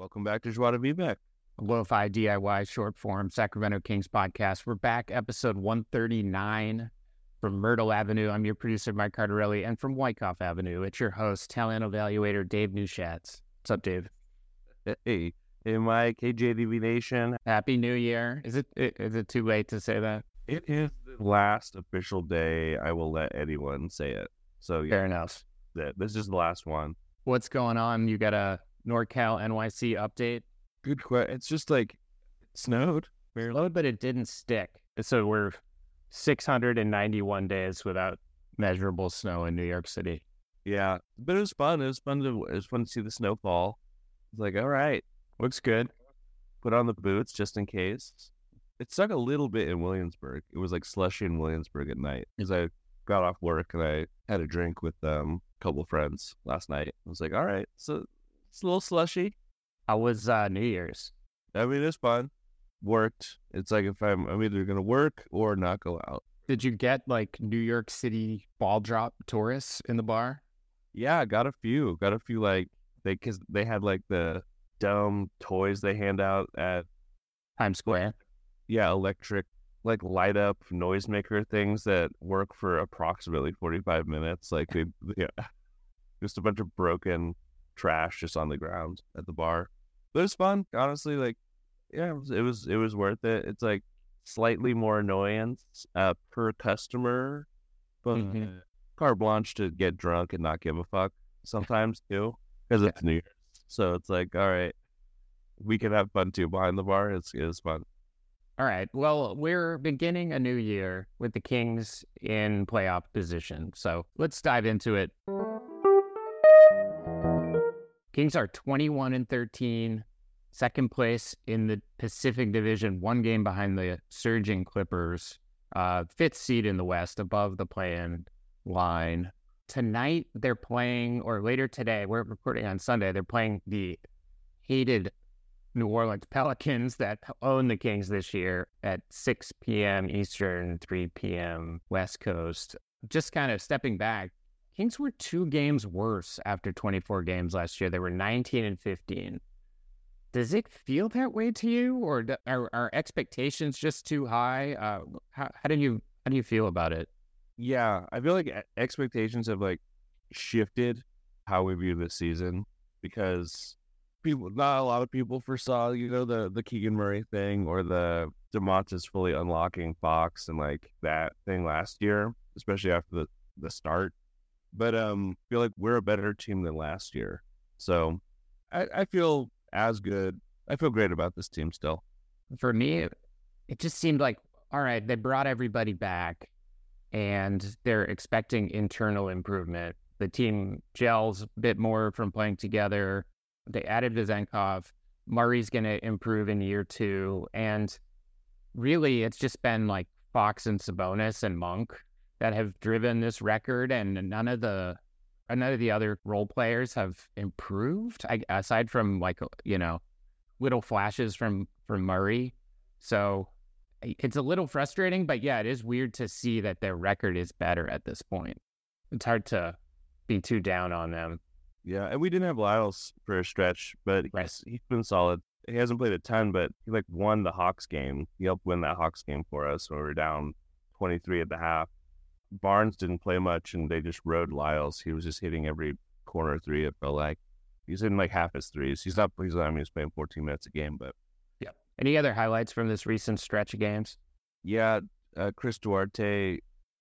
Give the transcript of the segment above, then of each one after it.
Welcome back to Joie de Vivek. Lo-Fi DIY short form Sacramento Kings podcast. We're back, episode 139 from Myrtle Avenue. I'm your producer, Mike Cardarelli, and from Wyckoff Avenue, it's your host, talent evaluator Dave Newshatz. What's up, Dave? Hey, hey, Mike. Hey, Nation. Happy New Year. Is it is it too late to say that? It is the last official day I will let anyone say it. So yeah, Fair enough. th- this is the last one. What's going on? You got a NorCal NYC update? Good question. It's just like it snowed. Load, but it didn't stick. So we're 691 days without measurable snow in New York City. Yeah, but it was fun. It was fun to it was fun to see the snowfall. It's like, all right, Looks good. put on the boots just in case. It sucked a little bit in Williamsburg. It was like slushy in Williamsburg at night because I got off work and I had a drink with um, a couple of friends last night. I was like, all right, so it's a little slushy. How was uh, New Year's? I mean, it's fun. Worked. It's like if I'm I'm either gonna work or not go out. Did you get like New York City ball drop tourists in the bar? Yeah, got a few. Got a few like they because they had like the dumb toys they hand out at Times Square. yeah electric like light up noisemaker things that work for approximately 45 minutes like they yeah just a bunch of broken trash just on the ground at the bar but it was fun honestly like yeah it was it was, it was worth it it's like slightly more annoyance uh, per customer but Mhm. carte blanche to get drunk and not give a fuck sometimes too because it's new year's so it's like all right we can have fun too behind the bar it's it's fun All right. Well, we're beginning a new year with the Kings in playoff position. So let's dive into it. Kings are 21 and 13, second place in the Pacific Division, one game behind the surging Clippers, uh, fifth seed in the West, above the play-in line. Tonight they're playing, or later today, we're recording on Sunday. They're playing the hated New Orleans Pelicans that own the Kings this year at 6 p.m. Eastern, 3 p.m. West Coast. Just kind of stepping back, Kings were two games worse after 24 games last year. They were 19 and 15. Does it feel that way to you, or are, are expectations just too high? Uh, how, how do you how do you feel about it? Yeah, I feel like expectations have like shifted how we view this season because people, not a lot of people foresaw, you know, the the Keegan Murray thing or the Domantas fully unlocking Fox and like that thing last year, especially after the the start. But um, I feel like we're a better team than last year, so I, I feel as good. I feel great about this team still. for me, it, just seemed like, all right, they brought everybody back and they're expecting internal improvement. The team gels a bit more from playing together. They added Vezenkov. Murray's going to improve in year two. And really, it's just been like Fox and Sabonis and Monk that have driven this record, and none of the none of the other role players have improved. I, aside from like you know little flashes from from Murray. So it's a little frustrating, but yeah, it is weird to see that their record is better at this point. It's hard to be too down on them. Yeah, and we didn't have Lyles for a stretch, but Right. he's, he's been solid. He hasn't played a ton, but he like won the Hawks game. He helped win that Hawks game for us when we were down twenty three at the half. Barnes didn't play much, and they just rode Lyles. He was just hitting every corner three. It felt like he's hitting like half his threes. He's not. He's. I mean, he's playing fourteen minutes a game, but yeah. Any other highlights from this recent stretch of games? yeah, uh, Chris Duarte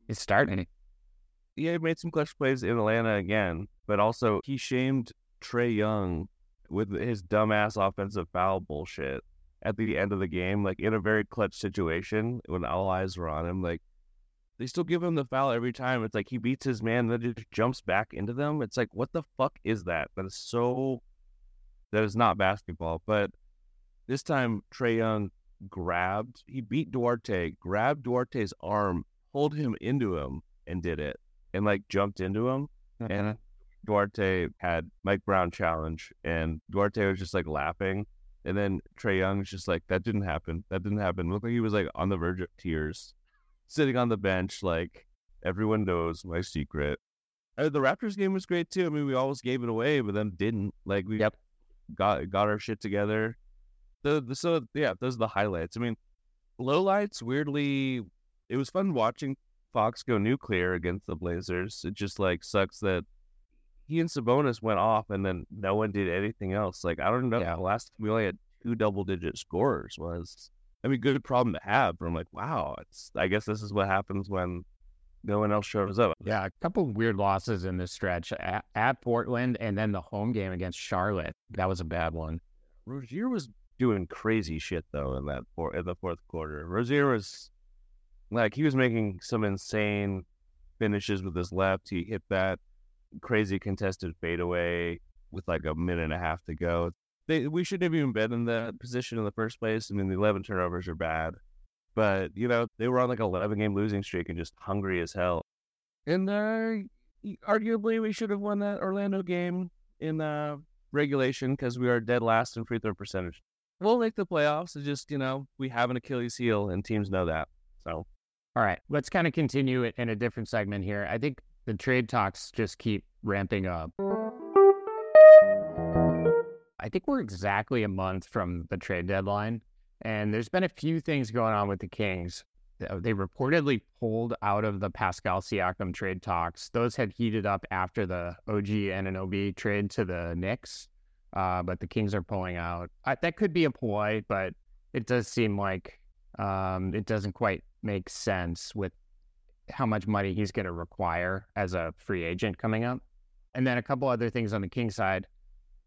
is starting. yeah, he made some clutch plays in Atlanta again, but also he shamed Trae Young with his dumbass offensive foul bullshit at the end of the game, like in a very clutch situation when all eyes were on him. Like they still give him the foul every time. It's like he beats his man, then just jumps back into them. It's like what the fuck is that? That is so. That is not basketball. But this time Trae Young grabbed, he beat Duarte, grabbed Duarte's arm, pulled him into him, and did it and like jumped into him. And uh-huh. Duarte had Mike Brown challenge, and Duarte was just like laughing. And then Trae Young was just like, "That didn't happen. That didn't happen." Looked like he was like on the verge of tears, sitting on the bench, like everyone knows my secret. Uh, the Raptors game was great too. I mean, we always gave it away, but then didn't. Like we, Yep. got got our shit together. The, the so yeah, those are the highlights. I mean, lowlights. Weirdly, it was fun watching Fox go nuclear against the Blazers. It just like sucks that he and Sabonis went off and then no one did anything else. Like I don't know. Yeah. Last we only had two double digit scorers was I mean good problem to have. But I'm like, wow, it's I guess this is what happens when no one else shows up. Yeah, a couple weird losses in this stretch at, at Portland and then the home game against Charlotte. That was a bad one. Rozier was doing crazy shit though in that four in the fourth quarter. Rozier was like he was making some insane finishes with his left. He hit that crazy contested fadeaway with like a minute and a half to go. They, we shouldn't have even been in that position in the first place. I mean, the 11 turnovers are bad, but you know they were on like an 11 game losing streak and just hungry as hell. And uh, arguably, we should have won that Orlando game in uh, regulation because we are dead last in free throw percentage. We'll make the playoffs. It's just you know we have an Achilles heel, and teams know that. So All right, let's kind of continue it in a different segment here. I think the trade talks just keep ramping up. I think we're exactly a month from the trade deadline, and there's been a few things going on with the Kings. They reportedly pulled out of the Pascal Siakam trade talks. Those had heated up after the OG Anunoby trade to the Knicks, uh, but the Kings are pulling out. I, that could be a ploy, but it does seem like um, it doesn't quite make sense with how much money he's going to require as a free agent coming up. And then a couple other things on the King side.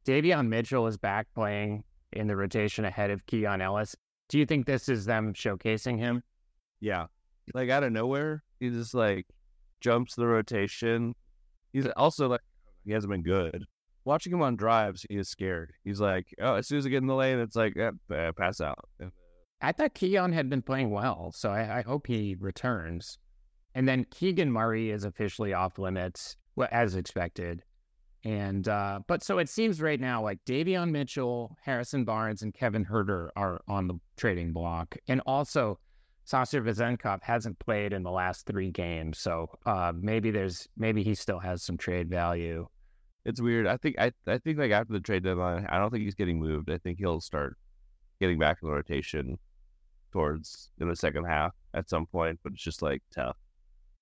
Davion Mitchell is back playing in the rotation ahead of Keon Ellis. Do you think this is them showcasing him? yeah, like out of nowhere, he just like jumps the rotation. He's also like he hasn't been good. Watching him on drives, he is scared. He's like, oh, as soon as I get in the lane, it's like, eh, eh, pass out. I thought Keon had been playing well, so I, I hope he returns. And then Keegan Murray is officially off limits, well, as expected. And uh, but so it seems right now like Davion Mitchell, Harrison Barnes, and Kevin Huerter are on the trading block, and also Sasha Vezenkov hasn't played in the last three games, so uh, maybe there's maybe he still has some trade value. It's weird. I think I I think like after the trade deadline, I don't think he's getting moved. I think he'll start getting back in the rotation towards in the second half at some point. But it's just like tough.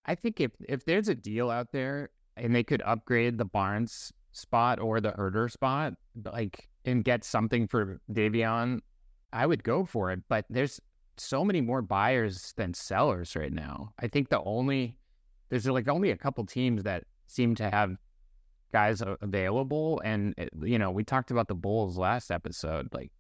I think if if there's a deal out there and they could upgrade the Barnes spot or the Huerter spot, like and get something for Davion, I would go for it. But there's so many more buyers than sellers right now. I think the only there's like only a couple teams that seem to have guys available, and eh, you know we talked about the Bulls last episode. Like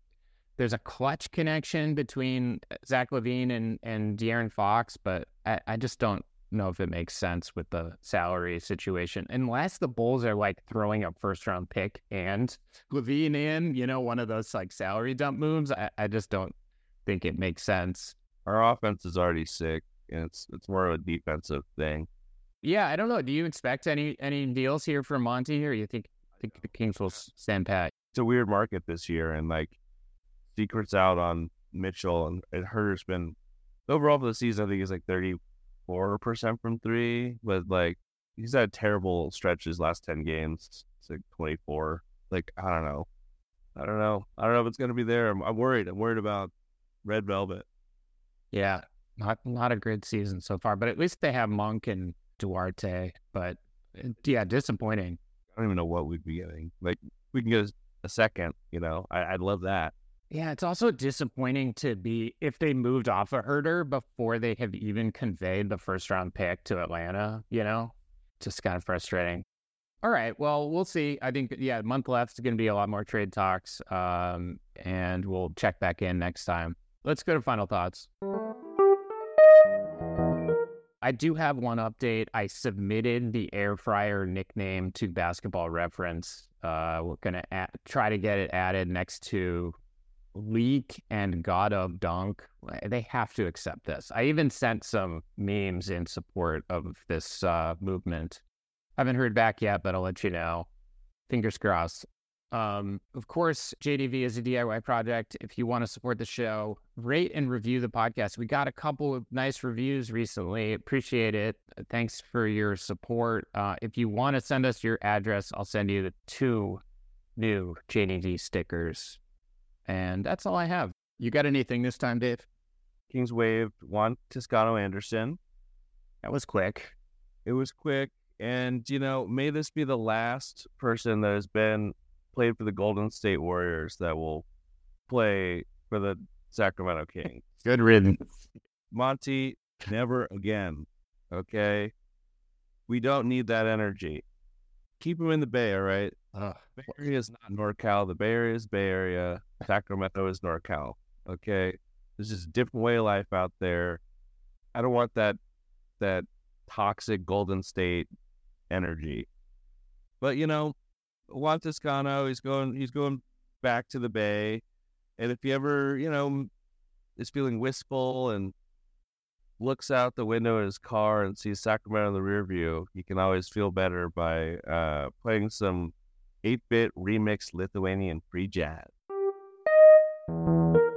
there's a clutch connection between eh, Zach LaVine and and De'Aaron Fox, but I, I just don't know if it makes sense with the salary situation. Unless the Bulls are like throwing a first round pick and LaVine in, you know, one of those like salary dump moves, I, I just don't think it makes sense. Our offense is already sick, and it's it's more of a defensive thing. Yeah, I don't know. Do you expect any any deals here from Monty or you think, think the Kings will stand pat? It's a weird market this year, and like secrets out on Mitchell and, and Huerter's been overall for the season. I think he's like thirty four percent from three, but like he's had terrible stretches last ten games. It's like twenty four. Like I don't know, I don't know, I don't know if it's gonna be there. I'm, I'm worried. I'm worried about Red Velvet. Yeah, not not a great season so far, but at least they have Monk and Duarte. But uh, yeah, disappointing. I don't even know what we'd be getting. Like we can get a, a second. You know, I, I'd love that. Yeah, it's also disappointing to be if they moved off a Huerter before they have even conveyed the first round pick to Atlanta, you know? Just kind of frustrating. All right, well, we'll see. I think yeah, month left is going to be a lot more trade talks. Um, and we'll check back in next time. Let's go to final thoughts. I do have one update. I submitted the air fryer nickname to Basketball Reference. Uh, we're gonna try to get it added next to Leak and God of Dunk. They have to accept this. I even sent some memes in support of this uh, movement. Haven't heard back yet, but I'll let you know. Fingers crossed. Um, of course, JDV is a DIY project. If you want to support the show, rate and review the podcast. We got a couple of nice reviews recently. Appreciate it. Thanks for your support. Uh, if you want to send us your address, I'll send you the two new JDV stickers. And that's all I have. You got anything this time, Dave? Kings waived Juan Toscano Anderson. That was quick. It was quick. And, you know, may this be the last person that has been played for the Golden State Warriors that will play for the Sacramento Kings. Good riddance. Monty, never again. Okay. We don't need that energy. Keep him in the Bay, all right? Ugh. Bay Area is not NorCal. The Bay Area is Bay Area. Sacramento is NorCal. Okay. There's just a different way of life out there. I don't want that that toxic Golden State energy. But you know, Juan Toscano, he's going he's going back to the Bay. And if he ever, you know, is feeling wistful and looks out the window of his car and sees Sacramento in the rear view, he can always feel better by uh, playing some 8 bit remixed Lithuanian free jazz. Thank you.